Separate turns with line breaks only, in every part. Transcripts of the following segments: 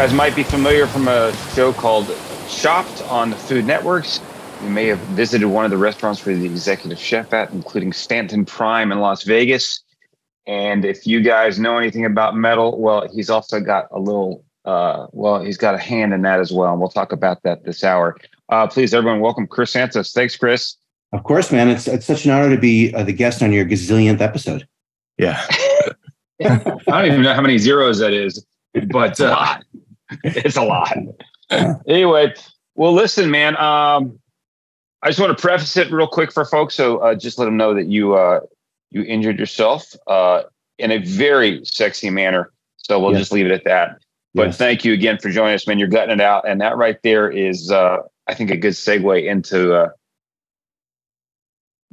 guys might be familiar from a show called Chopped on the Food Networks. You may have visited one of the restaurants where the executive chef at, including Stanton Prime in Las Vegas. And if you guys know anything about metal, well, he's also got a little, uh, well, he's got a hand in that as well. And we'll talk about that this hour. Uh, please, everyone, welcome Chris Santos. Thanks, Chris.
Of course, man. It's it's such an honor to be uh, the guest on your gazillionth episode.
Yeah. I don't even know how many zeros that is, but uh, it's a lot. anyway, well, listen, man. Um, I just want to preface it real quick for folks, so uh, just let them know that you uh, you injured yourself uh, in a very sexy manner. So we'll
Yes.
just leave it at that. But
Yes.
thank you again for joining us, man. You're gutting it out, and that right there is, uh, I think, a good segue into uh,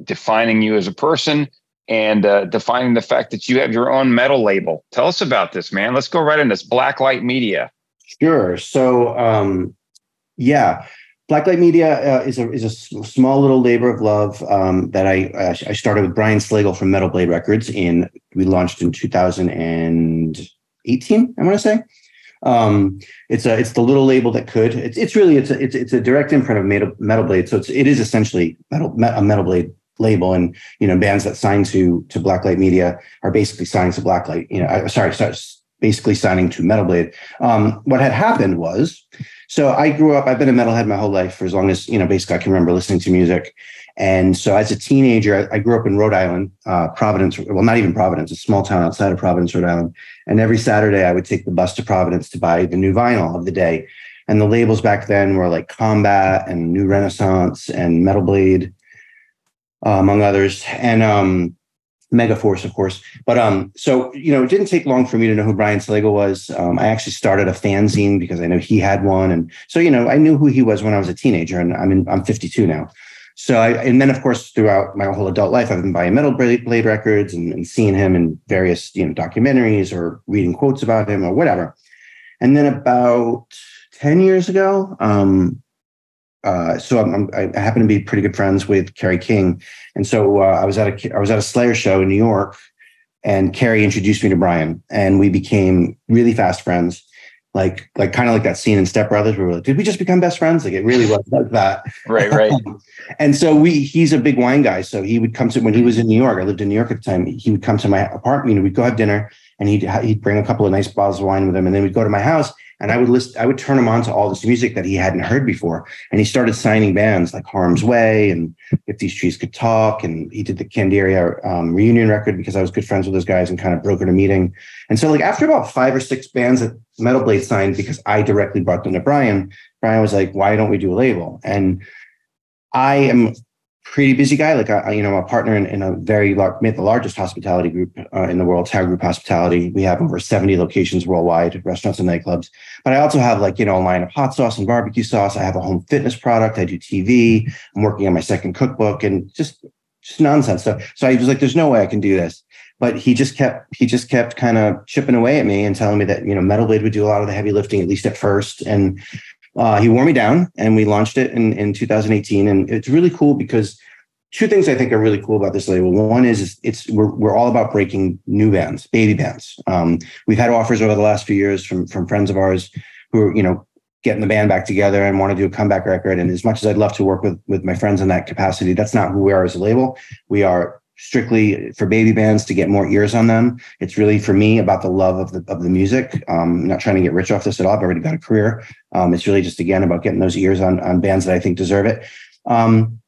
defining you as a person and uh, defining the fact that you have your own metal label. Tell us about this, man. Let's go right into this. Blacklight Media.
Sure. So, um, yeah, Blacklight Media uh, is a is a small little labor of love um, that I uh, I started with Brian Slagel from Metal Blade Records. In we launched in 2018. I want to say. Um, it's a it's the little label that could. It's it's really it's a it's it's a direct imprint of Metal Metal Blade. So it's it is essentially metal me- a Metal Blade label, and you know bands that sign to to Blacklight Media are basically signing to Blacklight. You know, sorry, sorry, basically signing to Metal Blade. Um, what had happened was, so I grew up. I've been a metalhead my whole life for as long as you know. Basically, I can remember listening to music. And so, as a teenager, I, I grew up in Rhode Island, uh, Providence. Well, not even Providence, a small town outside of Providence, Rhode Island. And every Saturday, I would take the bus to Providence to buy the new vinyl of the day. And the labels back then were like Combat and New Renaissance and Metal Blade, uh, among others, and um, Megaforce, of course. But um, so you know, it didn't take long for me to know who Brian Slagel was. Um, I actually started a fanzine because I know he had one, and so you know, I knew who he was when I was a teenager, and I'm in, I'm 52 now. So I, and then of course throughout my whole adult life, I've been buying Metal Blade, Blade records and, and seeing him in various you know documentaries or reading quotes about him or whatever. And then about 10 years ago, um, uh, so I'm, I'm, I happen to be pretty good friends with Kerry King, and so uh, I was at a I was at a Slayer show in New York, and Kerry introduced me to Brian, and we became really fast friends, like like kind of like that scene in Step Brothers where we were like, did we just become best friends? Like it really was like that.
Right, right.
and so we he's a big wine guy, so he would come to when he was in New York. I lived in New York at the time. He would come to my apartment. You know, we'd go have dinner, and he'd he'd bring a couple of nice bottles of wine with him, and then we'd go to my house, and I would list I would turn him on to all this music that he hadn't heard before, and he started signing bands like Harm's Way and If These Trees Could Talk, and he did the Candiria um, reunion record because I was good friends with those guys and kind of brokered a meeting. And so like after about five or six bands that Metal Blade signed because I directly brought them to Brian, Brian was like, "Why don't we do a label?" And I am pretty busy guy. Like I, you know, I'm a partner in, in a very large, the largest hospitality group uh, in the world, Tao Group Hospitality. We have over 70 locations worldwide, restaurants and nightclubs. But I also have like you know a line of hot sauce and barbecue sauce. I have a home fitness product. I do TV. I'm working on my second cookbook and just just nonsense. So so I was like, there's no way I can do this. But he just kept he just kept kind of chipping away at me and telling me that you know Metal Blade would do a lot of the heavy lifting at least at first and uh, he wore me down and we launched it in, in 2018 and it's really cool because two things i think are really cool about this label. One is, it's we're, we're all about breaking new bands baby bands. Um, we've had offers over the last few years from from friends of ours who are you know getting the band back together and want to do a comeback record. And as much as i'd love to work with with my friends in that capacity that's not who we are as a label. We are strictly for baby bands to get more ears on them. It's really for me about the love of the of the music. Um, I'm not trying to get rich off this at all. I've already got a career. Um, it's really just again about getting those ears on on bands that I think deserve it. Um,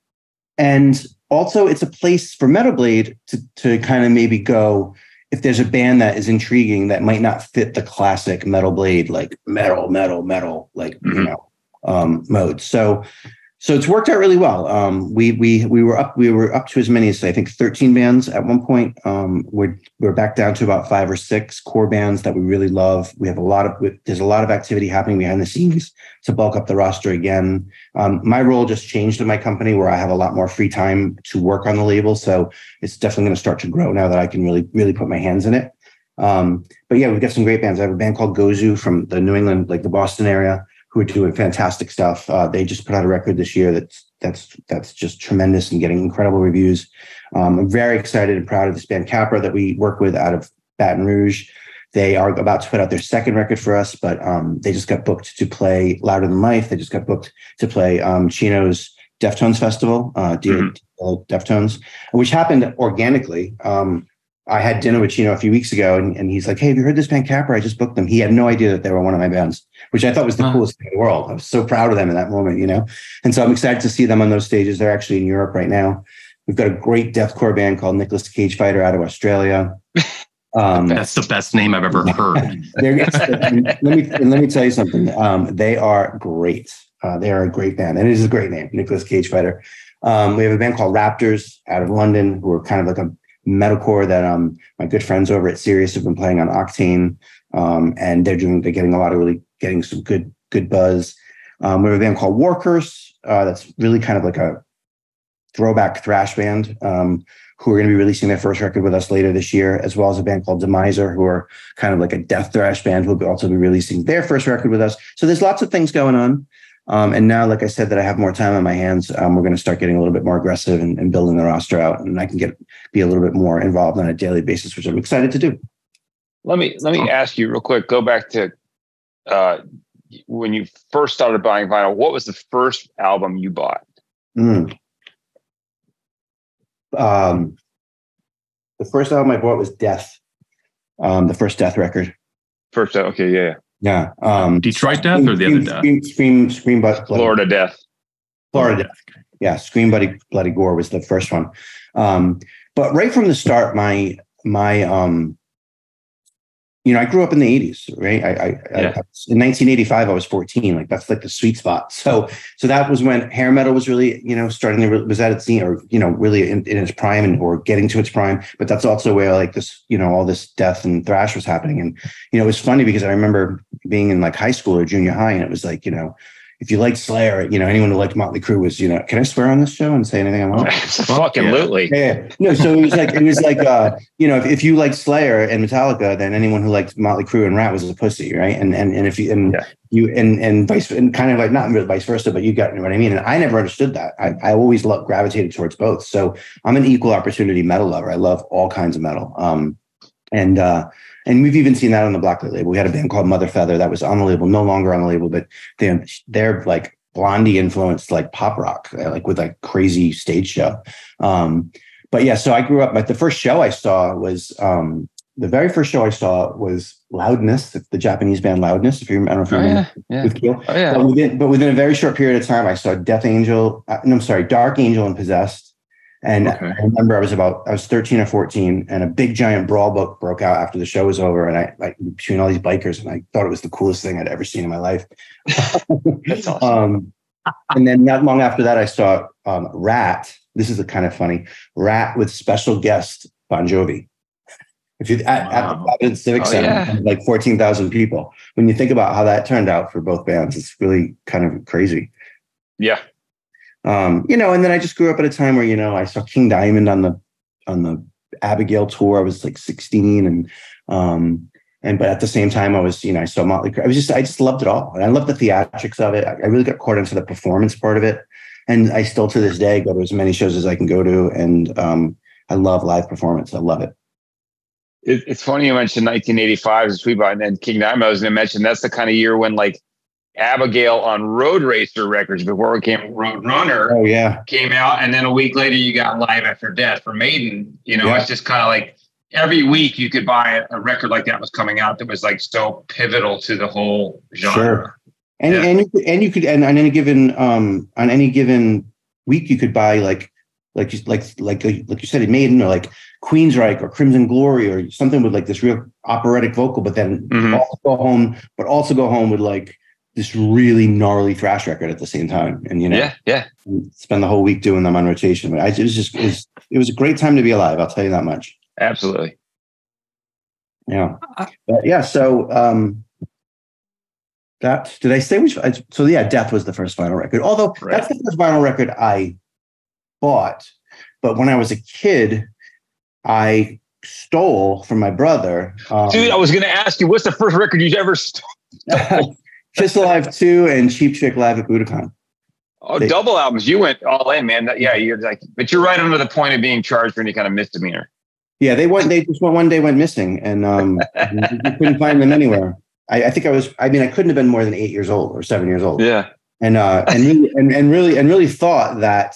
and also, it's a place for Metal Blade to to kind of maybe go if there's a band that is intriguing that might not fit the classic Metal Blade like metal, metal, metal, like you
Mhm.
know um, mode. So so it's worked out really well. Um, we we we were up we were up to as many as I think 13 bands at one point. Um, we're we're back down to about five or six core bands that we really love. We have a lot of there's a lot of activity happening behind the scenes to bulk up the roster again. Um, my role just changed in my company where I have a lot more free time to work on the label. So it's definitely going to start to grow now that I can really really put my hands in it. Um, but yeah, we've got some great bands. I have a band called Gozu from the New England, like the Boston area who are doing fantastic stuff. Uh, they just put out a record this year that's that's that's just tremendous and getting incredible reviews. Um, I'm very excited and proud of this band Capra that we work with out of Baton Rouge. They are about to put out their second record for us, but um, they just got booked to play Louder Than Life. They just got booked to play um, Chino's Deftones Festival, uh, mm-hmm. Deftones, which happened organically. Um, I had dinner with Chino a few weeks ago, and, and he's like, "Hey, have you heard this band Capra? I just booked them." He had no idea that they were one of my bands, which I thought was the coolest thing in the world. I was so proud of them in that moment, you know. And so I'm excited to see them on those stages. They're actually in Europe right now. We've got a great deathcore band called Nicholas Cage Fighter out of Australia.
Um, That's the best name I've ever heard.
let me let me tell you something. Um, they are great. Uh, they are a great band, and it is a great name, Nicholas Cage Fighter. Um, we have a band called Raptors out of London, who are kind of like a metalcore that um my good friends over at Sirius have been playing on Octane, um, and they're doing they're getting a lot of really getting some good good buzz. Um, we have a band called War Curse uh, that's really kind of like a throwback thrash band um, who are going to be releasing their first record with us later this year, as well as a band called Demiser, who are kind of like a death thrash band, who will also be releasing their first record with us. So there's lots of things going on. Um, and now, like I said, that I have more time on my hands, um, we're going to start getting a little bit more aggressive and, and, building the roster out, and I can get be a little bit more involved on a daily basis, which I'm excited to do.
Let me let me ask you real quick. Go back to uh, when you first started buying vinyl. What was the first album you bought? Mm.
Um, the first album I bought was Death, um, the first Death record.
First, okay, yeah.
Yeah. Um,
Detroit Death or the
Scream,
other Death?
Scream, Scream, Scream but
Florida Death.
Florida Death. Yeah, Scream Bloody Bloody Gore was the first one. Um, but right from the start, my my um, you know, I grew up in the 80s, right? I, I, yeah. I, in 1985, I was 14. Like that's like the sweet spot. So, so that was when hair metal was really, you know, starting to was at its scene or, you know, really in, in, its prime and or getting to its prime. But that's also where like this, you know, all this death and thrash was happening. And, you know, it was funny because I remember being in like high school or junior high and it was like, you know, if you liked Slayer, you know, anyone who liked Motley Crue was, you know, can I swear on this show and say anything I want?
Fucking yeah.
Yeah. No, so it was like, it was like, uh, you know, if, if you liked Slayer and Metallica, then anyone who liked Motley Crue and Ratt was a pussy, right? And and and if you and yeah. you and and vice and kind of like not really vice versa, but you got know what I mean. And I never understood that. I, I always loved gravitated towards both. So I'm an equal opportunity metal lover. I love all kinds of metal. Um, and uh, and we've even seen that on the Blacklight label. We had a band called Mother Feather that was on the label, no longer on the label, but they they're like Blondie influenced like pop rock, uh, like with like crazy stage show. Um, but yeah, so I grew up. Like the first show I saw was um, the very first show I saw was Loudness, the, the Japanese band Loudness. If you remember, if you
oh,
remember
yeah, yeah. with
Keel.
Oh, yeah.
But within, but within a very short period of time, I saw Death Angel. Uh, no, I'm sorry, Dark Angel and Possessed. And okay. I remember I was about I was 13 or 14, and a big giant brawl book broke out after the show was over, and I like between all these bikers, and I thought it was the coolest thing I'd ever seen in my life.
That's awesome.
Um, and then not long after that, I saw um, Ratt. This is a kind of funny Ratt with special guest Bon Jovi. If you at, wow. at the Providence Civic oh, Center, yeah. like 14,000 people. When you think about how that turned out for both bands, it's really kind of crazy.
Yeah,
um, you know, and then I just grew up at a time where, you know, I saw King Diamond on the on the Abigail tour. I was like 16 and um and but at the same time I was, you know, I saw Motley Crue. I was just I just loved it all. And I loved the theatrics of it. I, really got caught into the performance part of it. And I still to this day go to as many shows as I can go to. And um I love live performance. I love it.
it it's funny you mentioned 1985 as we bought and then King Diamond. I was gonna mention that's the kind of year when like Abigail on Road Racer Records before it came Road Runner.
Oh yeah,
came out, and then a week later you got Live After Death for Maiden. You know, yeah. it's just kind of like every week you could buy a, record like that was coming out that was like so pivotal to the whole genre. Sure.
And yeah. and you could, and you could and on any given um on any given week you could buy like like like like like you said it Maiden or like Queensryche or Crimson Glory or something with like this real operatic vocal, but then mm-hmm. also go home, but also go home with like this really gnarly thrash record at the same time, and you know,
Yeah, yeah.
spend the whole week doing them on rotation. But I, it was just it was, it was a great time to be alive. I'll tell you that much.
Absolutely.
Yeah, but yeah. So um, that did I say which? So yeah, Death was the first vinyl record. Although
Right.
that's the first vinyl record I bought. But when I was a kid, I stole from my brother. Um,
Dude, I was going to ask you, what's the first record you ever? St-
Kiss Alive 2 and Cheap Trick Live at Budokan.
oh,
They-
double albums. You went all in, man. Yeah, you're like, but you're right under the point of being charged for any kind of misdemeanor.
Yeah, they went. They just went one day went missing, and um, we couldn't find them anywhere. I, I think I was. I mean, I couldn't have been more than eight years old or seven years old,
Yeah.
and uh, and really, and, and really and really thought that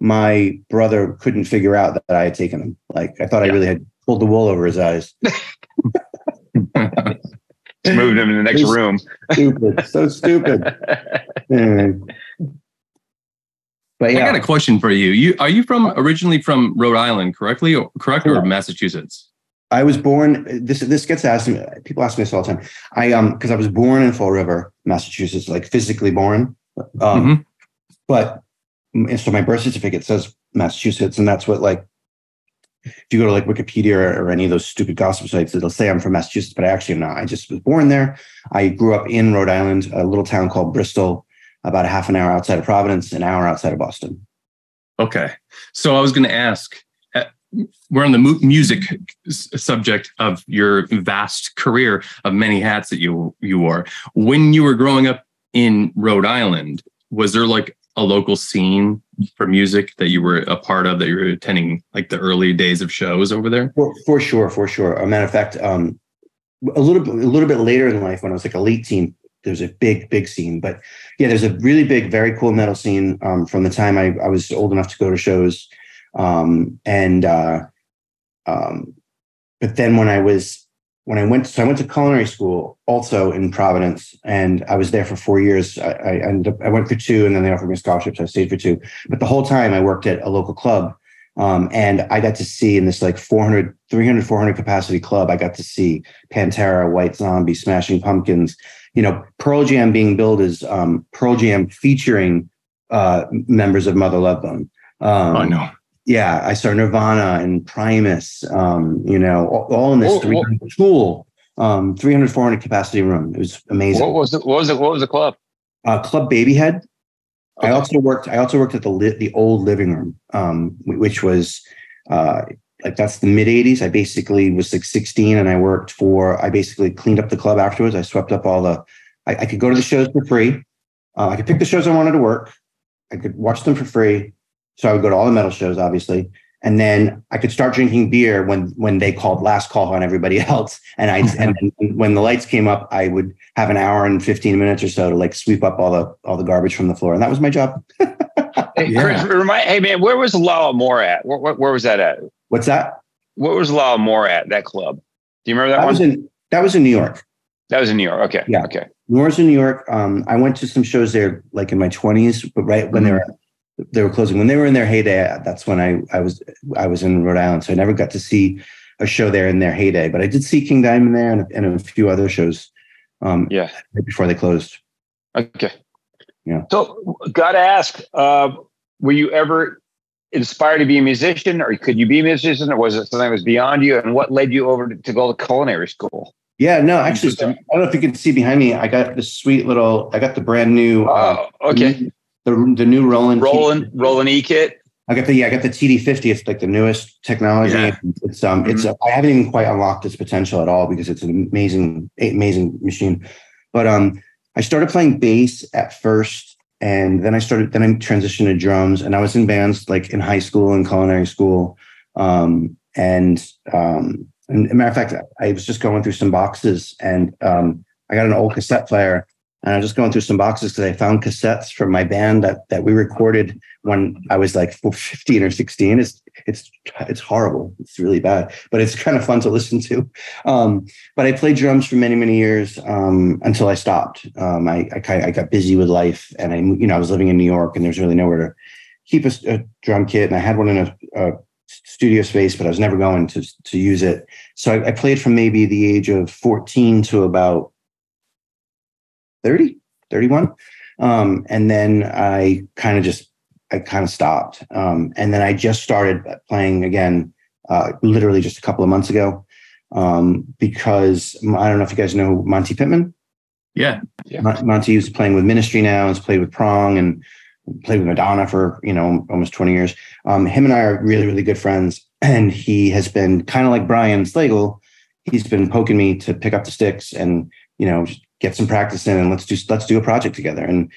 my brother couldn't figure out that, I had taken them. Like I thought I really had pulled the wool over his eyes.
Just moved him in the next
He's-
room.
Stupid, so stupid. But
I got a question for you. You are you from originally from Rhode Island, correctly or correct or Massachusetts?
I was born. This this gets asked. me- People ask me this all the time. I um because I was born in Fall River, Massachusetts, like physically born. Um,
Mhm.
but and so my birth certificate says Massachusetts, and that's what like if you go to like Wikipedia or, or any of those stupid gossip sites, it'll say I'm from Massachusetts, but I actually am not. I just was born there. I grew up in Rhode Island, a little town called Bristol, about a half an hour outside of Providence, an hour outside of Boston.
Okay. So I was going to ask. uh, We're on the mu- music subject of your vast career of many hats that you you wore. When you were growing up in Rhode Island, was there like a local scene for music that you were a part of that you were attending like the early days of shows over there?
For, for sure, for sure. A matter of fact, um, a little bit, a little bit later in life, when I was like a late teen, there was a big, big scene. But yeah, there's a really big, very cool metal scene um, from the time I, I was old enough to go to shows. Um, and uh, um, but then when I was when I went, so I went to culinary school also in Providence, and I was there for four years. I, I ended up, I went for two, and then they offered me scholarships. I stayed for two, but the whole time I worked at a local club um, and I got to see in this like 400, 300, 400 capacity club, I got to see Pantera, White Zombie, Smashing Pumpkins, you know, Pearl Jam being billed as um, Pearl Jam featuring uh, members of Mother Love Bone. Um,
oh no.
Yeah, I saw Nirvana and Primus, um, you know, all, all in this
whoa.
300 Tool, um, 300, 400 capacity room. It was amazing.
What was it? What was it? What was the club?
Uh, Club Babyhead. I also worked. I also worked at the li- the old living room, um, which was uh, like that's the mid '80s. I basically was like 16, and I worked for. I basically cleaned up the club afterwards. I swept up all the. I, I could go to the shows for free. Uh, I could pick the shows I wanted to work. I could watch them for free. So I would go to all the metal shows, obviously, and then I could start drinking beer when when they called last call on everybody else. And I and then when the lights came up, I would have an hour and 15 minutes or so to like sweep up all the all the garbage from the floor, and that was my job.
Hey,
Yeah.
Chris, remind, hey man, where was L'Amour at? Where, where, where was that at?
What's that?
Where was L'Amour at? That club? Do you remember that,
That
one?
was in that was in New York.
that was in New York. Okay.
Yeah.
Okay.
Moore's in New York. Um, I went to some shows there like in my 20s, but right when they were they were closing. When they were in their heyday, that's when I I was I was in Rhode Island, so I never got to see a show there in their heyday. But I did see King Diamond there and, and a few other shows um,
Yeah.
right before they closed.
Okay.
Yeah.
So, gotta ask, uh, were you ever inspired to be a musician, or could you be a musician, or was it something that was beyond you? And what led you over to, to go to culinary school?
Yeah, no, actually, I don't know if you can see behind me. I got this sweet little. I got the brand new. uh,
Oh, okay.
The the new Roland.
Roland, Roland E kit.
I got the yeah, I got the TD50. It's like the newest technology.
Yeah.
It's um, it's I haven't even quite unlocked its potential at all because it's an amazing, amazing machine. But um, I started playing bass at first, and then I started. Then I transitioned to drums, and I was in bands like in high school and culinary school. Um, and um, and matter of fact, I was just going through some boxes, and um, I got an old cassette player, and I was just going through some boxes because I found cassettes from my band that that we recorded when I was like 15 or 16. It's it's it's horrible. It's really bad, but it's kind of fun to listen to. Um, but I played drums for many many years um, until I stopped. Um, I I, I got busy with life, and I you know I was living in New York, and there's really nowhere to keep a, a drum kit, and I had one in a, a studio space, but I was never going to to use it. So I, I played from maybe the age of 14 to about 30. 31. Um, and then I kind of just, I kind of stopped. Um, and then I just started playing again, uh, literally just a couple of months ago. Um, because I don't know if you guys know Monte Pittman.
Yeah.
Mon- Monte is playing with Ministry now, has played with Prong and played with Madonna for, you know, almost 20 years. Um, him and I are really, really good friends. And he has been kind of like Brian Slagel. He's been poking me to pick up the sticks and, you know, just get some practice in and let's do, let's do a project together. And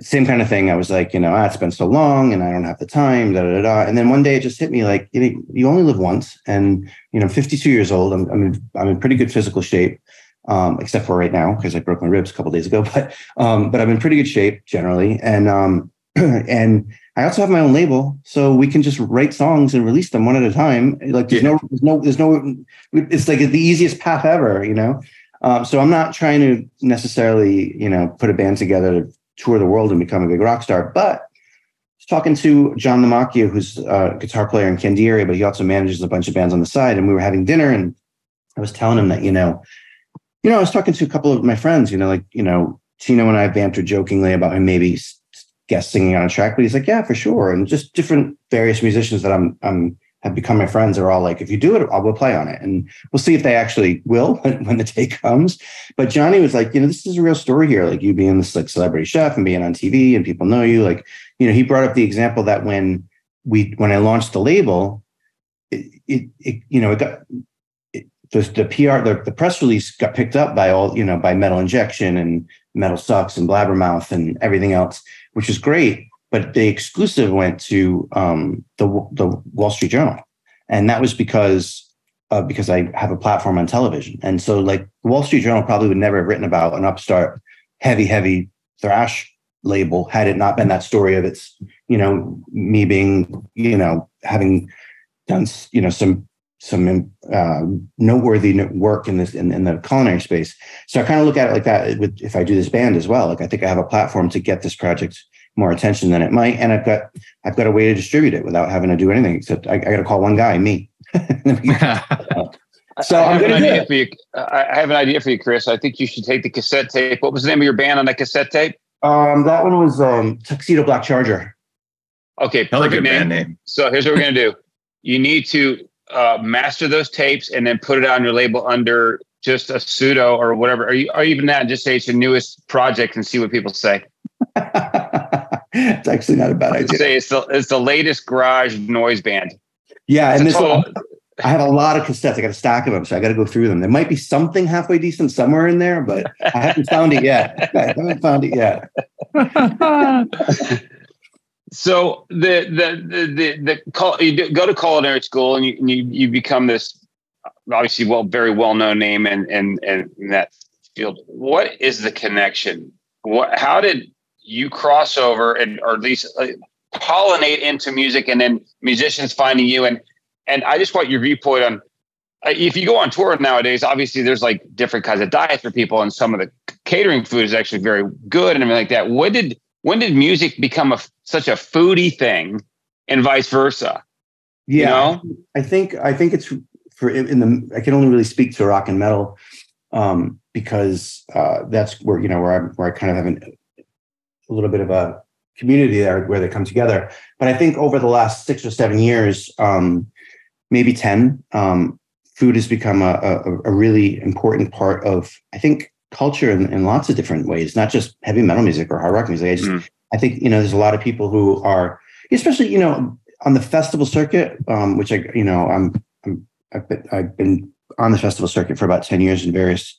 same kind of thing. I was like, you know, ah, it's been so long and I don't have the time, da, da, da, da. And then one day it just hit me like, you, know, you only live once. And, you know, I'm 52 years old. I'm, I'm, in, I'm in pretty good physical shape, um, except for right now, because I broke my ribs a couple days ago, but, um, but I'm in pretty good shape generally. And, um, and I also have my own label, so we can just write songs and release them one at a time. Like there's
Yeah.
no, there's no, there's no, it's like the easiest path ever, you know? Um, so I'm not trying to necessarily, you know, put a band together to tour the world and become a big rock star. But I was talking to John Lamacchia, who's a guitar player in Candiria, but he also manages a bunch of bands on the side. And we were having dinner, and I was telling him that, you know, you know, I was talking to a couple of my friends, you know, like, you know, Chino and I bantered jokingly about him maybe guest singing on a track, but he's like, yeah, for sure. And just different various musicians that I'm, I'm have become my friends are all like, if you do it, I will play on it. And we'll see if they actually will when, the day comes. But Johnny was like, you know, this is a real story here. Like you being this like celebrity chef and being on TV and people know you. Like, you know, he brought up the example that when we when I launched the label, it, it, it you know, it got the, the PR, the, the press release got picked up by all, you know, by Metal Injection and Metal Sucks and Blabbermouth and everything else, which is great. But the exclusive went to um, the the Wall Street Journal, and that was because uh, because I have a platform on television, and so like the Wall Street Journal probably would never have written about an upstart, heavy, heavy thrash label had it not been that story of its, you know, me being, you know, having done, you know, some some uh, noteworthy work in this in, in the culinary space. So I kind of look at it like that. With if I do this band as well, like I think I have a platform to get this project more attention than it might, and I've got I've got a way to distribute it without having to do anything except I, I got to call one guy, me. So
I
I'm
have an
gonna
idea
it.
for you. I I have an idea for you, Chris. I think you should take the cassette tape. What was the name of your band on that cassette tape?
Um, that one was um, Tuxedo Black Charger.
Okay, perfect
a
name.
band name.
So here's what we're gonna do. You need to uh, master those tapes and then put it on your label under just a pseudo or whatever, or, you, or even that. Just say it's your newest project and see what people say.
it's actually not a bad idea.
Say it's the it's the latest garage noise band.
Yeah, and this
a
one,
total-
I have a lot of cassettes. I got a stack of them, so I got to go through them. There might be something halfway decent somewhere in there, but I haven't found it yet. I haven't found it yet.
So the the the the, the cul- you do- go to culinary school and you, and you you become this obviously well very well known name and and and in that field. What is the connection? What how did you cross over and or at least uh, pollinate into music and then musicians finding you and and I just want your viewpoint on uh, if you go on tour nowadays, obviously there's like different kinds of diets for people, and some of the catering food is actually very good and everything like that. When did when did music become a such a foodie thing, and vice versa?
Yeah,
You know?
I think I think it's for in the. I can only really speak to rock and metal um, because uh, that's where you know where I where I kind of have an, a little bit of a community there where they come together. But I think over the last six or seven years, um, maybe ten, um, food has become a, a, a really important part of I think culture in, in lots of different ways, not just heavy metal music or hard rock music. I just
Mhm.
I think you know there's a lot of people who are especially you know on the festival circuit, um, which I you know I'm, I'm I've been, I've been on the festival circuit for about ten years in various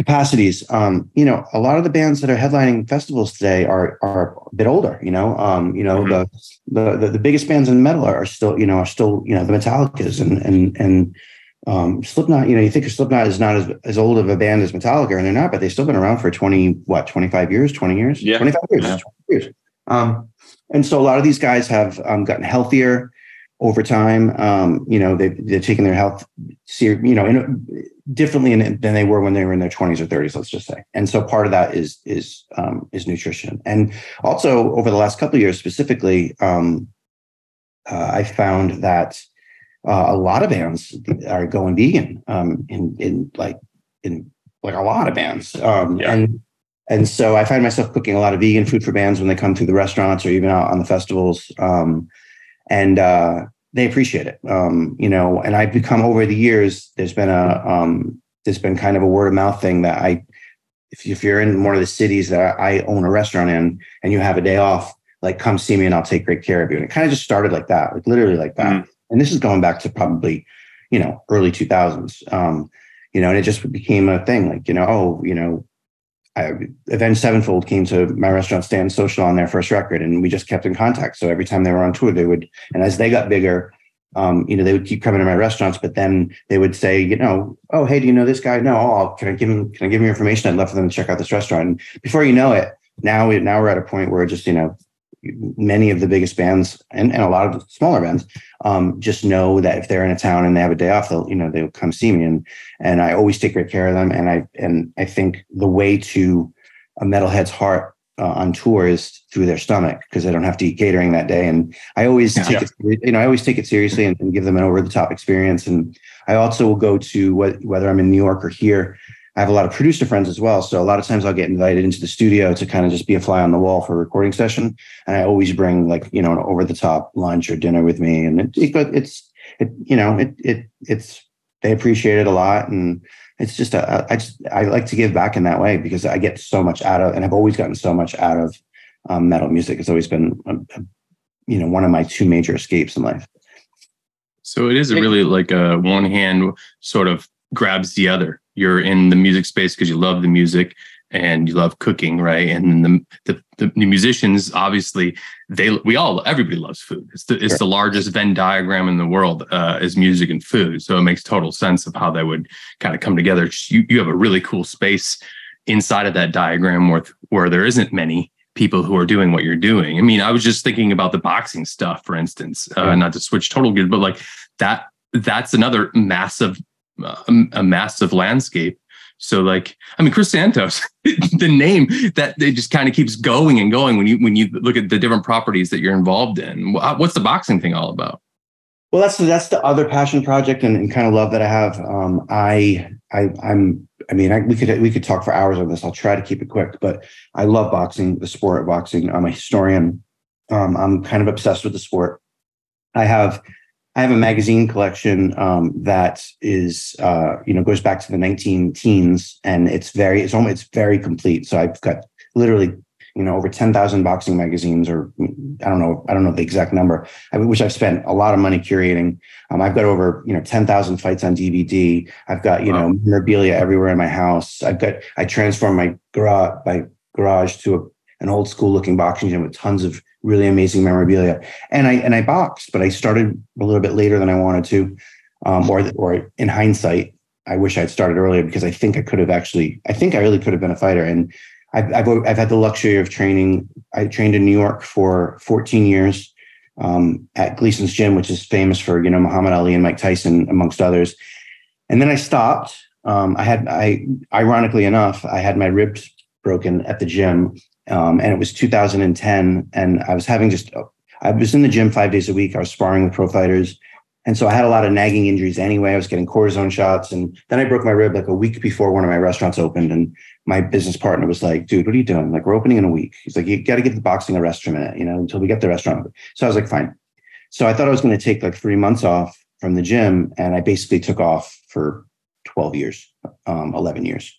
capacities. Um, you know, a lot of the bands that are headlining festivals today are are a bit older. You know, um, you know the, the the the biggest bands in metal are, are still you know are still you know the Metallicas and and and um, Slipknot. You know, you think of Slipknot is not as as old of a band as Metallica, and they're not, but they've still been around for twenty what twenty five years, twenty years,
Yeah.
twenty five years,
Yeah.
20 years. Um, and so a lot of these guys have um, gotten healthier over time. Um, you know, they've, they've taken their health, you know, in, differently in, than they were when they were in their twenties or thirties. Let's just say. And so part of that is is um, is nutrition, and also over the last couple of years, specifically, um, uh, I found that uh, a lot of bands are going vegan. Um, in in like in like a lot of bands, um,
Yeah.
and and so I find myself cooking a lot of vegan food for bands when they come through the restaurants or even out on the festivals. Um, and uh, they appreciate it. Um, you know, and I've become over the years, there's been a um, there's been kind of a word of mouth thing that I if, if you're in one of the cities that I own a restaurant in and you have a day off, like come see me and I'll take great care of you. And it kind of just started like that, like literally like that. Mm-hmm. And this is going back to probably, you know, early 2000s. Um, you know, and it just became a thing like, you know, oh, you know, I, Avenged Sevenfold came to my restaurant Stanton Social on their first record, and we just kept in contact. So every time they were on tour, they would, and as they got bigger, um, you know, they would keep coming to my restaurants. But then they would say, you know, oh, hey, do you know this guy? No, oh, can I give him? Can I give him your information? I'd love for them to check out this restaurant. And before you know it, now we now we're at a point where just you know many of the biggest bands and, and a lot of the smaller bands um, just know that if they're in a town and they have a day off, they'll you know they'll come see me and and I always take great care of them. And I and I think the way to a metalhead's heart uh, on tour is through their stomach because they don't have to eat catering that day. And I always yeah. take it, you know, I always take it seriously and, and give them an over the top experience. And I also will go to whether I'm in New York or here, I have a lot of producer friends as well. So a lot of times I'll get invited into the studio to kind of just be a fly on the wall for a recording session. And I always bring like, you know, an over the top lunch or dinner with me. And it, it, it's, it, you know, it, it, it's, they appreciate it a lot. And it's just, a, I just, I like to give back in that way because I get so much out of, and I've always gotten so much out of um, metal music. It's always been, a, a, you know, one of my two major escapes in life.
So it is really like a one hand sort of grabs the other. You're in the music space because you love the music and you love cooking, right? And the, the, the musicians, obviously, they we all everybody loves food. It's the it's the largest Venn diagram in the world uh, is music and food. So it makes total sense of how they would kind of come together. You you have a really cool space inside of that diagram where where there isn't many people who are doing what you're doing. I mean, I was just thinking about the boxing stuff, for instance, uh, not to switch total gears, but like that that's another massive a, a massive landscape. So like, I mean, Chris Santos, the name that it just kind of keeps going and going when you when you look at the different properties that you're involved in. What's the boxing thing all about?
Well, that's the, that's the other passion project and, and kind of love that I have. Um, I I I'm I mean I, we could we could talk for hours on this. I'll try to keep it quick, but I love boxing, the sport of boxing. I'm a historian. Um, I'm kind of obsessed with the sport. I have I have a magazine collection um, that is, uh, you know, goes back to the 19 teens, and it's very, it's almost, it's very complete. So I've got literally, you know, over 10,000 boxing magazines, or I don't know, I don't know the exact number, which I've spent a lot of money curating. Um, I've got over, you know, 10,000 fights on DVD. I've got, you wow. know, memorabilia everywhere in my house. I've got, I transformed my garage, my garage to a, an old school looking boxing gym with tons of really amazing memorabilia. And I and I boxed, but I started a little bit later than I wanted to, um, or or in hindsight, I wish I'd started earlier because I think I could have actually. I think I really could have been a fighter. And I've I've, I've had the luxury of training. I trained in New York for 14 years um, at Gleason's Gym, which is famous for you know Muhammad Ali and Mike Tyson amongst others. And then I stopped. Um, I had I ironically enough, I had my ribs broken at the gym um, and it was 2010, and I was having just I was in the gym five days a week. I was sparring with pro fighters, and so I had a lot of nagging injuries anyway. I was getting cortisone shots, and then I broke my rib like a week before one of my restaurants opened. And my business partner was like, "Dude, what are you doing? Like, we're opening in a week." He's like, "You got to give the boxing a rest for a minute, you know, until we get the restaurant." So I was like, "Fine." So I thought I was going to take like three months off from the gym, and I basically took off for 12 years, um, 11 years,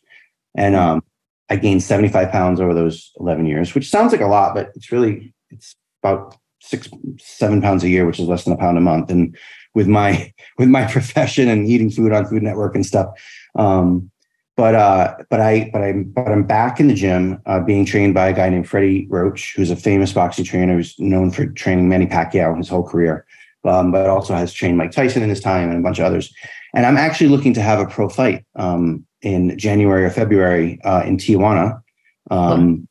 and um, I gained 75 pounds over those 11 years, which sounds like a lot, but it's really, it's about six, seven pounds a year, which is less than a pound a month. And with my, with my profession and eating food on Food Network and stuff. Um, but, uh, but I, but I'm, but I'm back in the gym, uh, being trained by a guy named Freddie Roach, who's a famous boxing trainer who's known for training Manny Pacquiao his whole career. Um, but also has trained Mike Tyson in his time and a bunch of others. And I'm actually looking to have a pro fight um, in January or February uh, in Tijuana, um,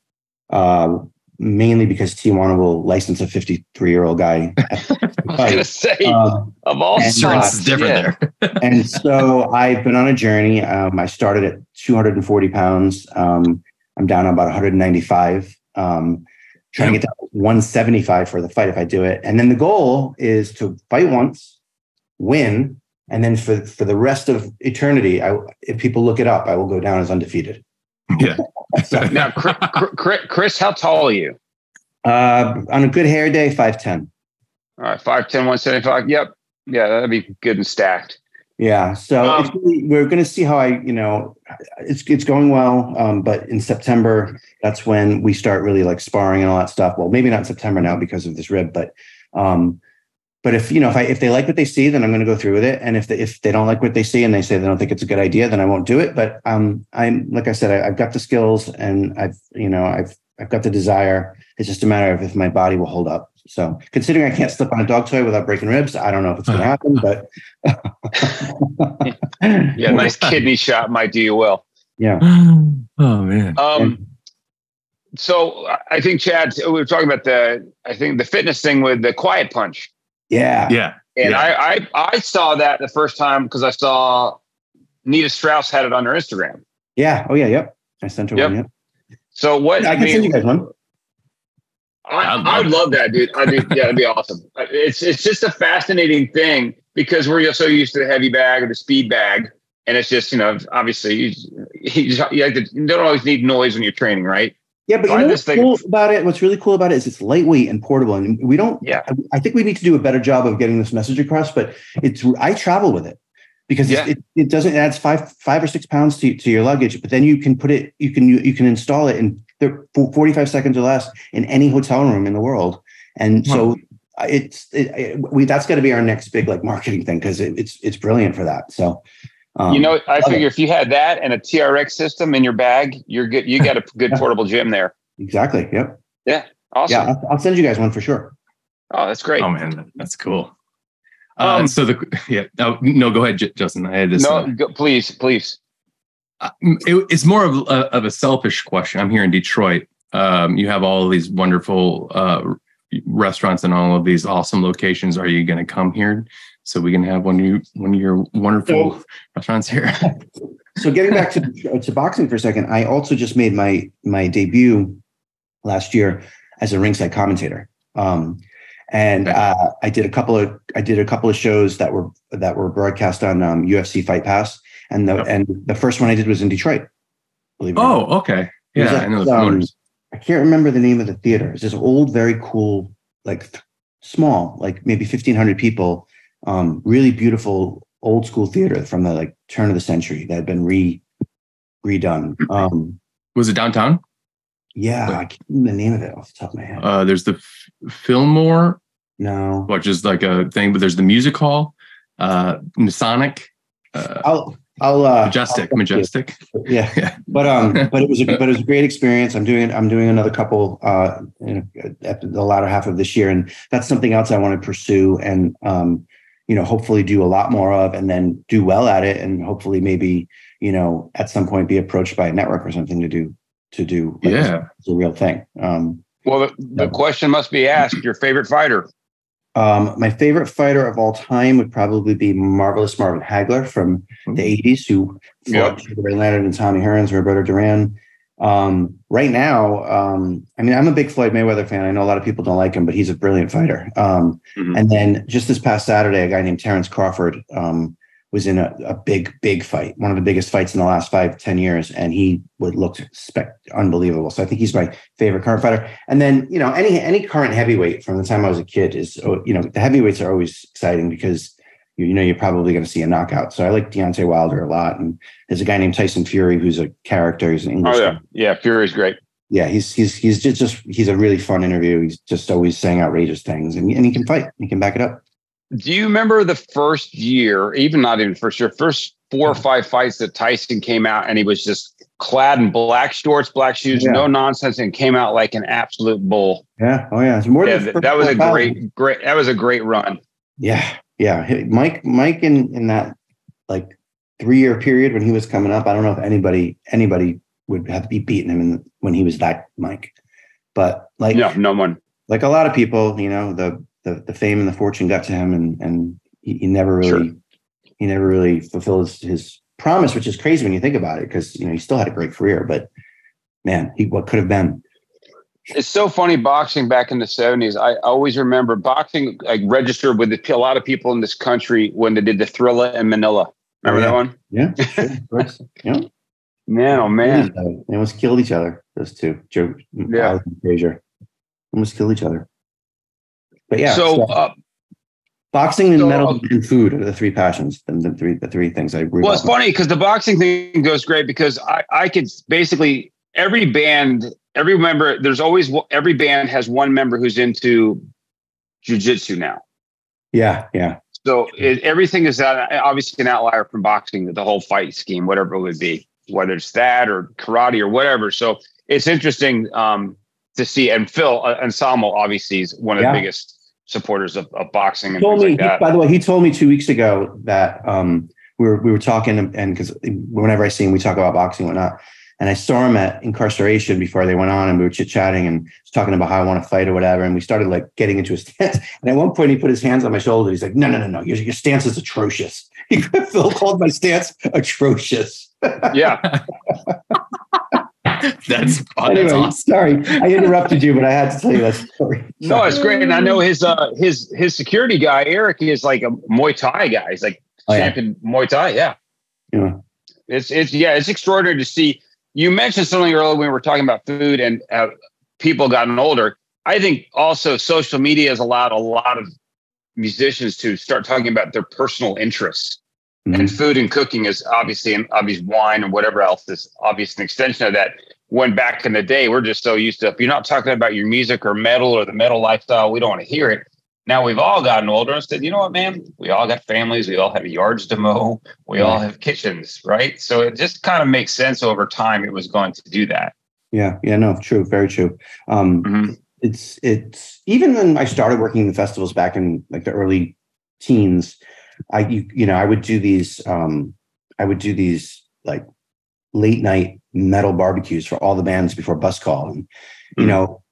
uh, mainly because Tijuana will license a 53 year old guy.
I was going to say, um, of all
insurance is different yeah.
there. and so I've been on a journey. Um, I started at 240 pounds. Um, I'm down about 195. Um, trying to get to 175 for the fight if I do it. And then the goal is to fight once, win, and then for for the rest of eternity, I, if people look it up, I will go down as undefeated.
Yeah.
Now, Chris, Chris, Chris, how tall are you?
Uh, on a good hair day, five ten.
All right, 5'10, 175. Yep. Yeah, that'd be good and stacked.
Yeah, so
Um,
it's really- we're going to see how I, you know, it's it's going well. Um, but in September, that's when we start really like sparring and all that stuff. Well, maybe not September now because of this rib, but um, but if you know if I if they like what they see, then I'm going to go through with it. And if they, if they don't like what they see and they say they don't think it's a good idea, then I won't do it. But um, I'm like I said, I, I've got the skills and I've you know I've I've got the desire. It's just a matter of if my body will hold up. So considering I can't slip on a dog toy without breaking ribs, I don't know if it's going to happen, but
Yeah, nice kidney shot might do you well.
Yeah.
oh man.
Um, so I- I think Chad, we were talking about the, I think the fitness thing with the quiet punch.
Yeah.
Yeah.
And
Yeah.
I, I, I saw that the first time because I saw Nita Strauss had it on her Instagram.
Yeah. Oh yeah. Yep. I sent her
Yep.
one. Yep.
So what,
I can send you guys one.
I,
I'd love
I love that, dude. I think yeah, that'd be awesome. Uh, it's it's just a fascinating thing because we're so used to the heavy bag or the speed bag, and it's just you know obviously you, you, just- you, have to, you don't always need noise when you're training, right?
Yeah, but
So
you know what's cool about it? What's really cool about it is it's lightweight and portable, and we don't.
Yeah.
I, I think we need to do a better job of getting this message across. But it's I travel with it because
Yeah.
it, it doesn't adds five five or six pounds to, to your luggage, but then you can put it you can you, you can install it in forty five seconds or less in any hotel room in the world, and so. uh, It's it, it- we that's got to be our next big like marketing thing because it, it's it's brilliant for that. So, um,
you know, I figure
it.
if you had that and a TRX system in your bag, you're good. You got a good portable gym there.
exactly. Yep. Yeah.
Awesome.
Yeah, I'll, I'll send you guys one for sure.
Oh, that's great.
Oh man, that's cool. Uh,
Um,
so the yeah, no, no, go ahead, J- Justin. I had this.
no,
uh,
go, please, please.
uh, it- it's more of a, of a selfish question. I'm here in Detroit. Um, you have all of these wonderful uh, restaurants and all of these awesome locations. Are you going to come here so we can have one of you one of your wonderful
So-
restaurants here?
So getting back to to boxing for a second, I also just made my my debut last year as a ringside commentator. Um, and
Okay.
uh, I did a couple of I did a couple of shows that were that were broadcast on um, UFC Fight Pass, and the
Yep.
and the first one I did was in Detroit. Believe it or not.
oh, okay. Yeah, I know the
um. I can't remember the name of the theater. It's this old, very cool, like th- small, like maybe fifteen hundred people. Um, really beautiful old school theater from the like turn of the century that had been re redone. Um,
Was it downtown?
yeah,
Wait.
I can't remember the name of it off the top of my head.
Uh, there's the F- Fillmore,
no,
which is like a thing, but there's the music hall, uh, Masonic, uh,
I'll I'll uh,
Majestic,
I'll-
Majestic.
yeah.
Yeah.
But um, but it was a but it was a great experience. I'm doing I'm doing another couple uh in, at the latter half of this year, and that's something else I want to pursue and um, you know, hopefully do a lot more of, and then do well at it, and hopefully maybe you know at some point be approached by a network or something to do to do. like,
Yeah.
it's a real thing. Um,
Well, the, the question must be asked: Your favorite fighter?
um, my favorite fighter of all time would probably be Marvelous Marvin Hagler from the 80s who fought Sugar Ray Leonard and Tommy Hearns, Roberto Duran. Um, right now, um, I mean, I'm a big Floyd Mayweather fan. I know a lot of people don't like him, but he's a brilliant fighter. Um,
Mhm.
And then just this past Saturday, a guy named Terrence Crawford um, was in a, a big, big fight, one of the biggest fights in the last five, ten years, and he would look spec unbelievable. So I think he's my favorite current fighter. And then, you know, any any current heavyweight from the time I was a kid is, oh, you know, the heavyweights are always exciting because you, know you're probably going to see a knockout. So I like Deontay Wilder a lot, and there's a guy named Tyson Fury who's a character. He's an English.
Oh yeah, yeah. Fury's great.
yeah. He's he's he's just, just he's a really fun interview. He's just always saying outrageous things, and and he can fight. He can back it up.
Do you remember the first year, even not even first year, first four or five fights that Tyson came out and he was just clad in black shorts, black shoes,
Yeah.
no nonsense, and came out like an absolute bull.
Yeah. Oh yeah. It's more
Yeah,
than
th- that was a great, great. That was a great run.
Yeah, yeah. Mike, Mike, in in that like three year period when he was coming up, I don't know if anybody anybody would have be beating him in, when he was that Mike. But like
No, no one.
like a lot of people, you know, the the the fame and the fortune got to him, and and he, he never really
Sure.
he never really fulfilled his, his promise, which is crazy when you think about it, because you know he still had a great career, but man, he what could have been.
It's so funny boxing back in the 70s. I always remember boxing like registered with a lot of people in this country when they did the Thrilla in Manila. Remember
Yeah.
that one?
Yeah, sure, of course. yeah.
Man, oh man.
They almost killed each other. Those two, Joe,
Yeah.
Ali Frazier, almost killed each other. But yeah,
so,
so
uh,
boxing and
so,
metal
uh,
and food are the three passions. The, the three, the three things I. agree.
well, it's funny because the boxing thing goes great because I, I could basically every band, every member, there's always every band has one member who's into jujitsu now.
Yeah, yeah,
So it, everything is that obviously an outlier from boxing, the whole fight scheme, whatever it would be, whether it's that or karate or whatever. So it's interesting um, to see. And Phil uh, Anselmo obviously is one of
Yeah.
the biggest supporters of, of boxing and
told me.
like
he- by the way, he told me two weeks ago that um, we were we were talking, and because whenever I see him, we talk about boxing and whatnot. And I saw him at Inkcarceration before they went on, and we were chit chatting and was talking about how I want to fight or whatever. And we started like getting into his stance. And at one point, he put his hands on my shoulder. He's like, "No, no, no, no, your, your stance is atrocious." Phil called my stance atrocious.
yeah.
That's, that's
anyway,
awesome.
sorry, I interrupted you, but I had to tell you that story.
No, it's great. And I know his uh his his security guy, Eric, is like a Muay Thai guy. He's like
Oh, yeah.
champion Muay Thai. Yeah.
Yeah.
It's it's yeah, it's extraordinary to see. You mentioned something earlier when we were talking about food and uh, people gotten older. I think also social media has allowed a lot of musicians to start talking about their personal interests.
Mhm.
And food and cooking is obviously and obvious wine and whatever else is obvious an extension of that. When back in the day, we're just so used to if you're not talking about your music or metal or the metal lifestyle, we don't want to hear it. Now we've all gotten older and said, you know what, man? We all got families, we all have yards to mow, we all have kitchens, right? So it just kind of makes sense over time it was going to do that.
Yeah, yeah, no, true, very true. Um,
Mhm.
It's it's even when I started working in the festivals back in like the early teens, I you, you know I would do these um, I would do these like late night metal barbecues for all the bands before bus call, and you
Mhm.
know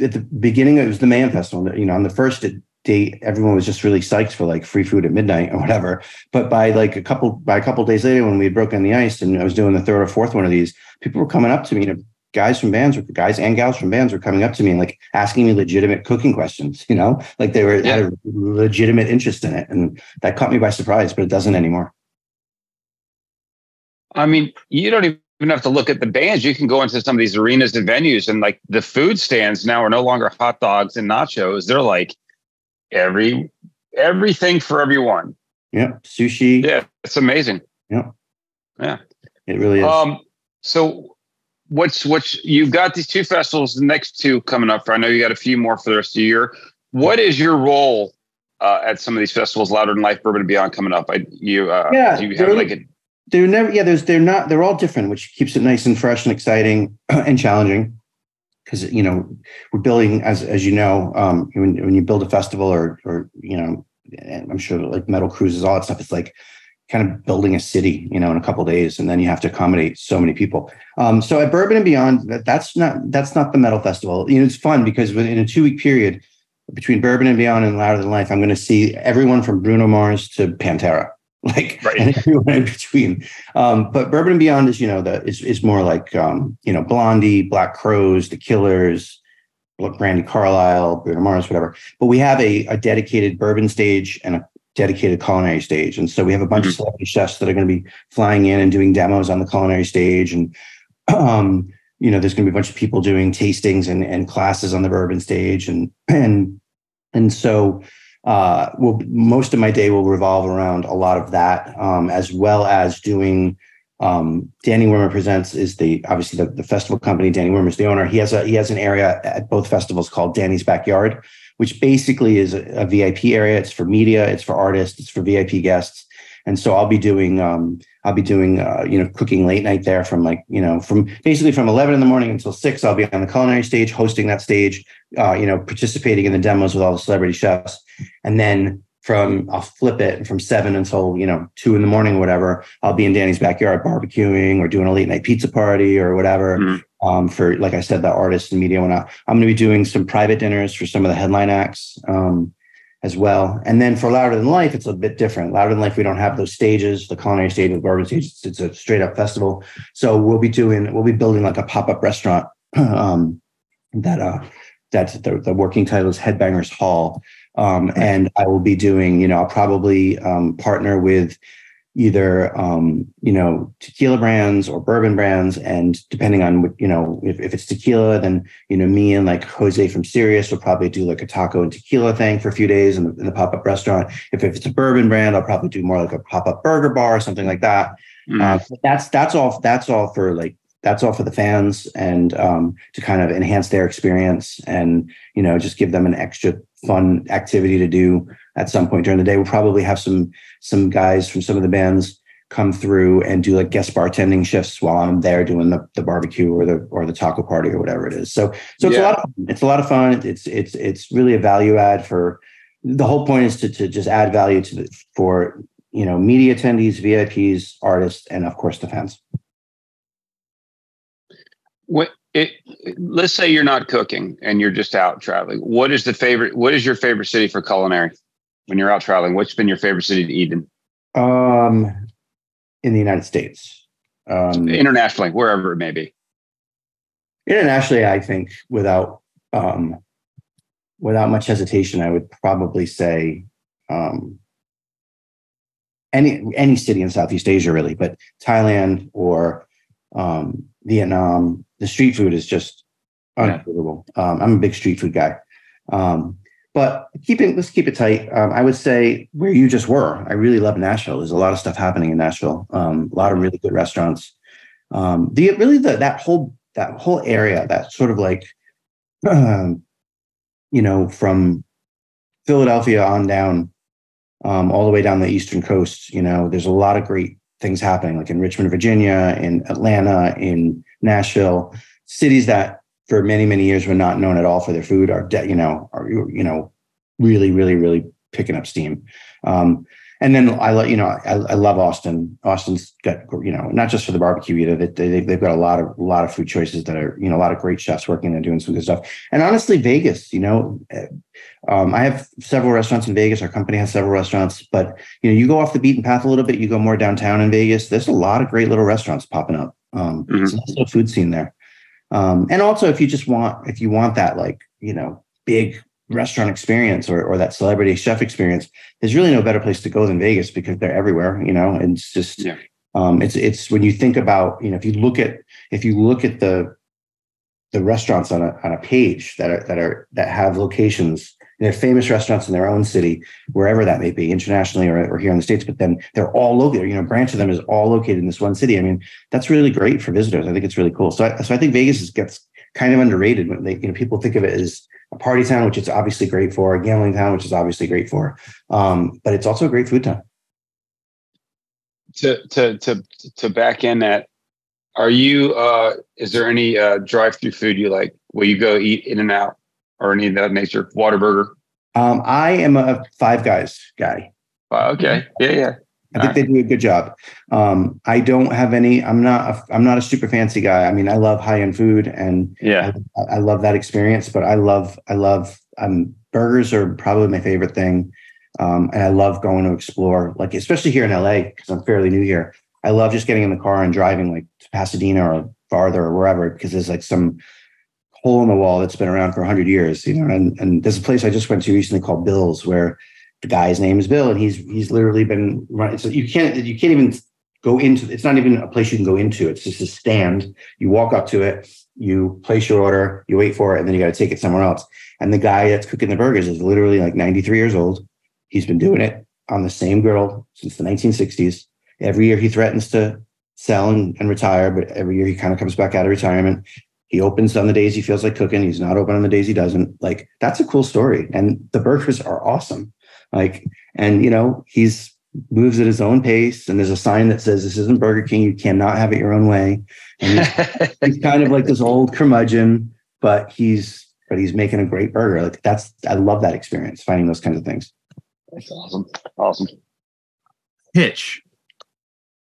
at the beginning it was the Mayhem Festival. You know, on the first date, everyone was just really psyched for like free food at midnight or whatever. But by like a couple by a couple days later, when we had broken the ice and I was doing the third or fourth one of these, people were coming up to me. You know, guys from bands, were guys and gals from bands were coming up to me and like asking me legitimate cooking questions. You know, like they were had a legitimate interest in it, and that caught me by surprise. But it doesn't anymore.
I mean, you don't even have to look at the bands. You can go into some of these arenas and venues, and like the food stands now are no longer hot dogs and nachos. They're like every everything for everyone.
Yeah, sushi.
Yeah, it's amazing.
Yeah, yeah, it really is.
Um, so what's what's you've got these two festivals, the next two coming up. For I know you got a few more for the rest of the year. What is your role uh, at some of these festivals, Louder Than Life, Bourbon and Beyond, coming up? I you uh,
Yeah,
do you have like a
they're never yeah there's they're not they're all different which keeps it nice and fresh and exciting and challenging because you know we're building as as you know um when, when you build a festival or or you know i'm sure like metal cruises all that stuff it's like kind of building a city you know in a couple days and then you have to accommodate so many people. Um so at bourbon and beyond that, that's not that's not the metal festival. You know it's fun because within a two week period between bourbon and beyond and louder than life i'm going to see everyone from bruno mars to pantera like
Right.
and everyone in between. Um, but Bourbon and Beyond is, you know, the is is more like um, you know, Blondie, Black Crowes, The Killers, Brandi Carlile, Bruno Mars, whatever. But we have a, a dedicated bourbon stage and a dedicated culinary stage. And so we have a bunch of celebrity chefs that are going to be flying in and doing demos on the culinary stage. And um, you know, there's going to be a bunch of people doing tastings and, and classes on the bourbon stage. And and and so uh, will most of my day will revolve around a lot of that, um, as well as doing. Um, Danny Wimmer presents is the obviously the, the festival company. Danny Wimmer is the owner. He has a he has an area at both festivals called Danny's Backyard, which basically is a, a VIP area. It's for media, it's for artists, it's for VIP guests. And so I'll be doing um, I'll be doing uh, you know cooking late night there from like you know from basically from eleven in the morning until six. I'll be on the culinary stage, hosting that stage, uh, you know, participating in the demos with all the celebrity chefs, and then from I'll flip it from seven until you know two in the morning, or whatever. I'll be in Danny's backyard barbecuing or doing a late night pizza party or whatever.
Mhm.
Um, for like I said, the artists and media. When I, I'm going to be doing some private dinners for some of the headline acts. Um, as well. And then for Louder Than Life, it's a bit different. Louder Than Life, we don't have those stages, the culinary stage, the bourbon stage. It's, it's a straight up festival. So we'll be doing, we'll be building like a pop up restaurant um, that uh, that's the, the working title is Headbangers Hall. Um, and I will be doing, you know, I'll probably um, partner with either um, you know tequila brands or bourbon brands, and depending on what you know, if, if it's tequila, then you know me and like Jose from Sirius will probably do like a taco and tequila thing for a few days in the, in the pop up restaurant. If, if it's a bourbon brand, I'll probably do more like a pop up burger bar or something like that.
Mm.
Uh, that's that's all that's all for like that's all for the fans and um, to kind of enhance their experience and you know just give them an extra fun activity to do at some point during the day. We'll probably have some some guys from some of the bands come through and do like guest bartending shifts while I'm there doing the, the barbecue or the or the taco party or whatever it is. So so it's a lot of fun. it's a lot of fun. It's it's it's really a value add for the whole point is to to just add value to the for you know media attendees, VIPs, artists, and of course the fans.
What it, let's say you're not cooking and you're just out traveling. What is the favorite? What is your favorite city for culinary when you're out traveling? What's been your favorite city to eat in
Um, in the United States. Um,
internationally, wherever it may be?
internationally, I think without um, without much hesitation, I would probably say um, any any city in Southeast Asia, really, but Thailand or um, Vietnam. The street food is just
Yeah.
unbelievable. Um, I'm a big street food guy. Um, but keeping let's keep it tight. Um, I would say where you just were. I really love Nashville. There's a lot of stuff happening in Nashville. Um, a lot of really good restaurants. Um, the really the that whole that whole area, that sort of like, um, you know, from Philadelphia on down, um, all the way down the eastern coast. You know, there's a lot of great things happening, like in Richmond, Virginia, in Atlanta, in Nashville, cities that for many many years were not known at all for their food are you know are you know really really really picking up steam. Um, and then I let you know I, I love Austin. Austin's got you know not just for the barbecue either. They, they they've got a lot of a lot of food choices that are you know a lot of great chefs working and doing some good stuff. And honestly, Vegas, you know, eh, um, I have several restaurants in Vegas. Our company has several restaurants, but you know, you go off the beaten path a little bit. You go more downtown in Vegas. There's a lot of great little restaurants popping up. Um,
Mhm.
It's a food scene there. Um, and also, if you just want, if you want that like you know big restaurant experience or or that celebrity chef experience, there's really no better place to go than Vegas because they're everywhere. You know, and it's just
Yeah.
um, it's it's when you think about you know if you look at if you look at the the restaurants on a on a page that are that are that have locations they're famous restaurants in their own city wherever that may be internationally or, or here in the states but then they're all located you know a branch of them is all located in this one city i mean that's really great for visitors i think it's really cool so i, so I think vegas is, gets kind of underrated when they you know people think of it as a party town which it's obviously great for a gambling town which is obviously great for um, but it's also a great food town
To to to to back in that, are you? uh Is there any uh drive-through food you like? Will you go eat In-N-Out or any of that nature? Whataburger.
um, i am a five guys guy
Wow, okay. Yeah, yeah.
I think they do a good job. Um, I don't have any. I'm not. A, I'm not a super fancy guy. I mean, I love high end food, and
Yeah.
I, I love that experience. But I love. I love. Um, burgers are probably my favorite thing, um, and I love going to explore. Like especially here in LA because I'm fairly new here. I love just getting in the car and driving like to Pasadena or farther or wherever because there's like some hole in the wall that's been around for 100 years you know and and there's a place i just went to recently called bill's where the guy's name is bill and he's he's literally been running so you can't you can't even go into it's not even a place you can go into it's just a stand. You walk up to it you place your order you wait for it and then you got to take it somewhere else. And the guy that's cooking the burgers is literally like 93 years old. He's been doing it on the same grill since the 1960s every year he threatens to sell and, and retire but every year he kind of comes back out of retirement he opens on the days he feels like cooking. He's not open on the days he doesn't. Like that's a cool story. And the burgers are awesome. Like, and you know, he's moves at his own pace. And there's a sign that says, This isn't Burger King. You cannot have it your own way. And he's, he's kind of like this old curmudgeon, but he's but he's making a great burger. Like that's I love that experience, finding those kinds of things.
That's awesome. Awesome.
Hitch.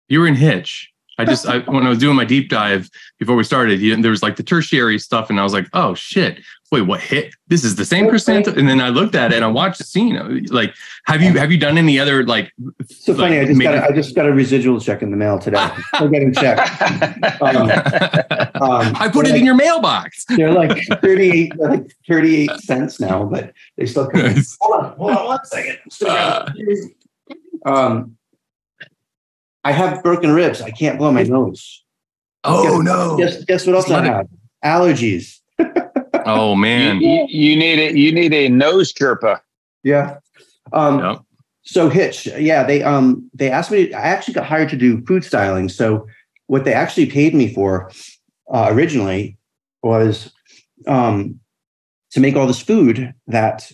You were in Hitch. I just I, when I was doing my deep dive before we started, you, there was like the tertiary stuff, and I was like, "Oh shit! Wait, what hit? This is the same percent. And then I looked at it and I watched the scene. Like, have you have you done any other like?
So funny. I just
maybe-
got a, I just got a residual check in the mail today. Still getting checked. Um, um,
I put it in your mailbox.
They're like 38, like 38 cents now, but they still come. hold on, hold on one second. I'm still grabbing- um, I have broken ribs. I can't blow my nose.
Oh
Guess-
no.
Guess, guess what else I
Let it-
have? Allergies.
Oh man.
you, you need a you need a nose chirpa.
Yeah. Um,
Yep.
So Hitch, yeah, they um they asked me. I actually got hired to do food styling. So what they actually paid me for uh, originally was um to make all this food that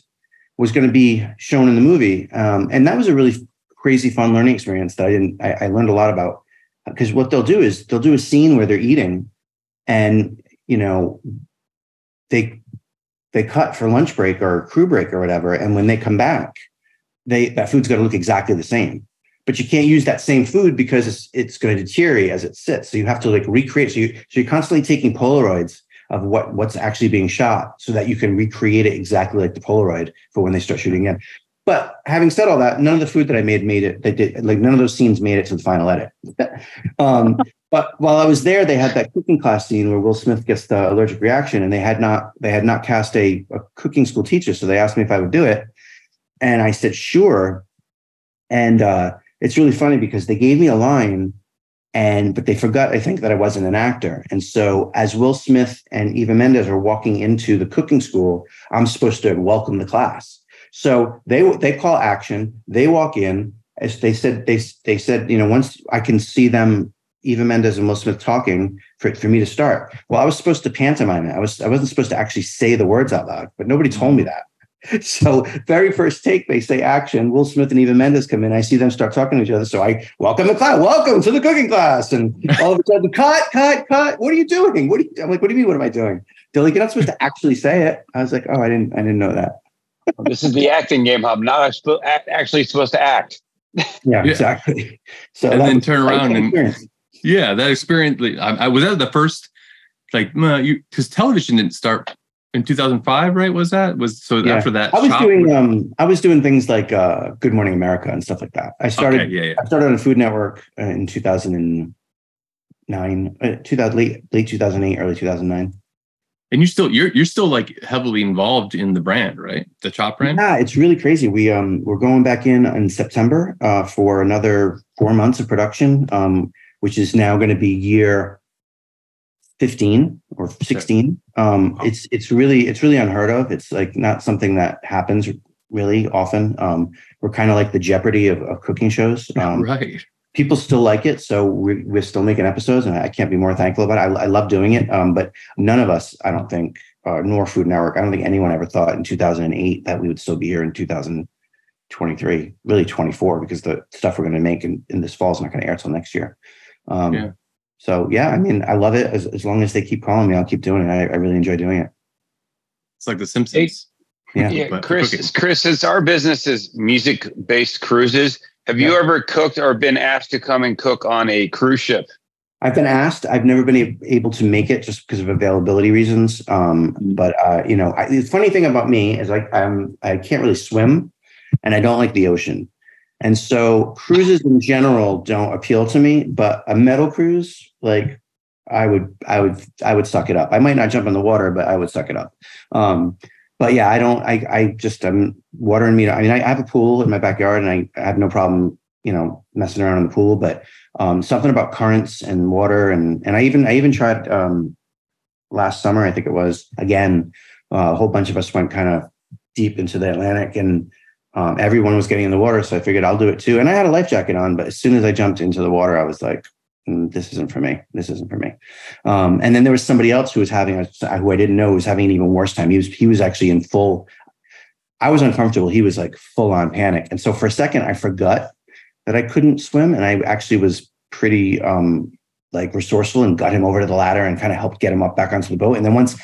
was going to be shown in the movie, um, and that was a really crazy fun learning experience that I didn't. I, I learned a lot about. Because what they'll do is they'll do a scene where they're eating, and you know they they cut for lunch break or crew break or whatever, and when they come back they that food's going to look exactly the same. But you can't use that same food because it's it's going to deteriorate as it sits. So you have to like recreate so you so you're constantly taking polaroids of what what's actually being shot so that you can recreate it exactly like the polaroid for when they start shooting again but having said all that none of the food that i made made it they did like none of those scenes made it to the final edit um but while i was there they had that cooking class scene where will smith gets the allergic reaction and they had not they had not cast a, a cooking school teacher so they asked me if i would do it and I said, sure. And uh, it's really funny because they gave me a line, and but they forgot, I think, that I wasn't an actor. And so as Will Smith and Eva Mendes are walking into the cooking school, I'm supposed to welcome the class. So they they call action. They walk in. As they said, they they said, you know, once I can see them, Eva Mendes and Will Smith talking for, for me to start. Well, I was supposed to pantomime it. I was I wasn't supposed to actually say the words out loud, but nobody told me that. So very first take, they say action. Will Smith and Eva Mendes come in. I see them start talking to each other. So I welcome the class. Welcome to the cooking class. And all of a sudden, cut, cut, cut. What are you doing? What are you, I'm like, what do you mean? What am I doing? They're like, you're not supposed to actually say it. I was like, oh, I didn't, I didn't know that.
This is the acting game hub. Not expo- act- actually supposed to act.
Yeah,
Yeah.
exactly. So
And then turn around and-
experience.
Yeah, that experience. like, I, I was that the first, like, uh, you because television didn't start in 2005, right? Was that was so
Yeah.
after that?
I was
shop-
doing, um, I was doing things like uh, Good Morning America and stuff like that. I started,
Okay, yeah, yeah.
I started on Food Network uh, in 2009, uh, 2000, late, late 2008, early 2009.
And you still you're you're still like heavily involved in the brand, right? The Chopped brand.
Yeah, it's really crazy. We um we're going back in in September uh, for another four months of production, um, which is now going to be year fifteen or sixteen. Um, it's it's really it's really unheard of. It's like not something that happens really often. Um, we're kind of like the Jeopardy of, of cooking shows. Um,
right.
People still like it, so we're, we're still making episodes, and I can't be more thankful about it. I, I love doing it, um, but none of us, I don't think, uh, nor Food Network, I don't think anyone ever thought in 2008 that we would still be here in 2023, really 24, because the stuff we're going to make in, in this fall is not going to air until next year. Um,
Yeah.
So yeah, I mean, I love it. As, as long as they keep calling me, I'll keep doing it. I, I really enjoy doing it.
It's like The Simpsons.
Yeah.
Yeah, Chris. Chris, since our business is music-based cruises, have you ever cooked or been asked to come and cook on a cruise ship?
I've been asked. I've never been able to make it just because of availability reasons. Um, but uh, you know, I, the funny thing about me is like I'm I can't really swim, and I don't like the ocean, and so cruises in general don't appeal to me. But a metal cruise, like I would, I would, I would suck it up. I might not jump in the water, but I would suck it up. Um, but yeah, I don't. I I just I'm water and meat. I mean, I, I have a pool in my backyard, and I, I have no problem, you know, messing around in the pool. But um, something about currents and water, and and I even I even tried um, last summer. I think it was again. Uh, a whole bunch of us went kind of deep into the Atlantic, and um, everyone was getting in the water. So I figured I'll do it too. And I had a life jacket on, but as soon as I jumped into the water, I was like, "Mm, "This isn't for me. This isn't for me." Um, and then there was somebody else who was having a who I didn't know was having an even worse time. He was he was actually in full. I was uncomfortable. He was like full on panic, and so for a second I forgot that I couldn't swim, and I actually was pretty um, like resourceful and got him over to the ladder and kind of helped get him up back onto the boat. And then once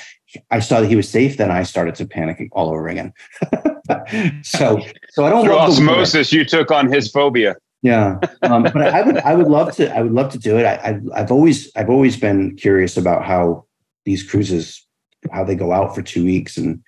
I saw that he was safe, then I started to panic all over again. so so I don't
Through
love the water.
osmosis, you took on his phobia.
Yeah, um, but I would I would love to I would love to do it. I, I I've always I've always been curious about how these cruises how they go out for two weeks and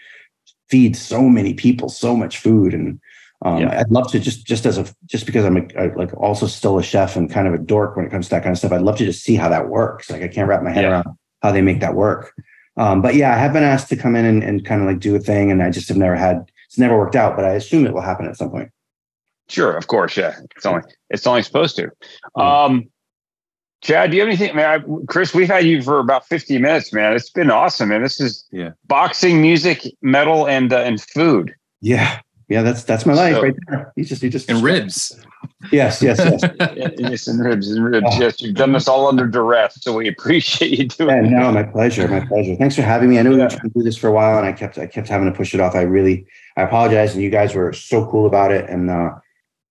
feed so many people so much food and um,
Yeah.
I'd love to just just as a just because I'm a, a- like also still a chef and kind of a dork when it comes to that kind of stuff. I'd love to just see how that works. Like I can't wrap my head
Yeah.
around how they make that work. Um, but yeah, I have been asked to come in and, and kind of like do a thing, and I just have never had it's never worked out. But I assume it will happen at some point.
Sure, of course, yeah. It's only it's only supposed to. Um, Chad, do you have anything? Man, I, Chris, we've had you for about fifty minutes, man. It's been awesome, man. This is
Yeah.
boxing, music, metal, and uh, and food.
Yeah, yeah, that's that's my life
So-
right there. You just you just
And ribs.
Yes, yes, yes.
yes, and ribs and ribs. Yes, you've done this all under duress, so we appreciate you doing.
Yeah,
it.
no, my pleasure, my pleasure. Thanks for having me. I know we
Yeah.
were trying to do this for a while, and I kept I kept having to push it off. I really I apologize, and you guys were so cool about it, and uh,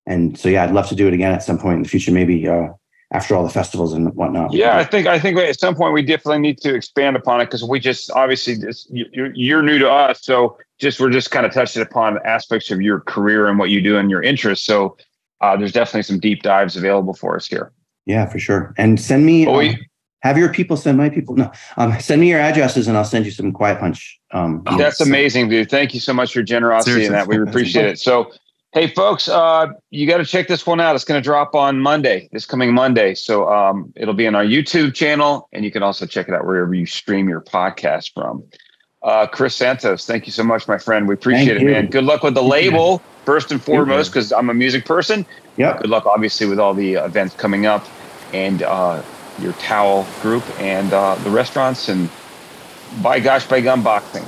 and so yeah, I'd love to do it again at some point in the future, maybe uh, after all the festivals and whatnot.
Yeah, I think I think at some point we definitely need to expand upon it because we just obviously this, you- you're you're new to us, so just we're just kind of touching upon aspects of your career and what you do and your interests. So uh, there's definitely some deep dives available for us here.
yeah, for sure. And send me.
But
um,
we,
have your people send my people. No, um, send me your addresses, and I'll send you some quiet punch. Um,
Oh,
that's
so-
amazing, dude. Thank you so much for your generosity
Seriously.
and that. We appreciate it. So, hey, folks, uh, you got to check this one out. It's going to drop on Monday, this coming Monday. So um, it'll be on our YouTube channel, and you can also check it out wherever you stream your podcast from. Uh, Chris Santos, thank you so much, my friend. We appreciate
Thank
it,
you.
man. Good luck with the label, first and foremost, because I'm a music person.
Yeah.
Good luck, obviously, with all the events coming up and uh, your Tao Group and uh, the restaurants and by gosh, by gun boxing.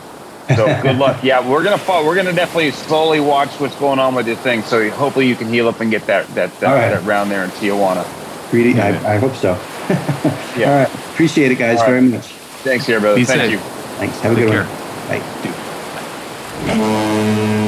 So good luck. Yeah, we're gonna follow, we're gonna definitely slowly watch what's going on with your thing. So hopefully you can heal up and get that that that,
All right.
that round there in Tijuana.
Really, I, I hope so.
Yeah.
All right. Appreciate it, guys,
All right.
very much.
Thanks, here, brother.
Be
Thank
safe.
you.
Thanks. Have a good
care.
one. Bye.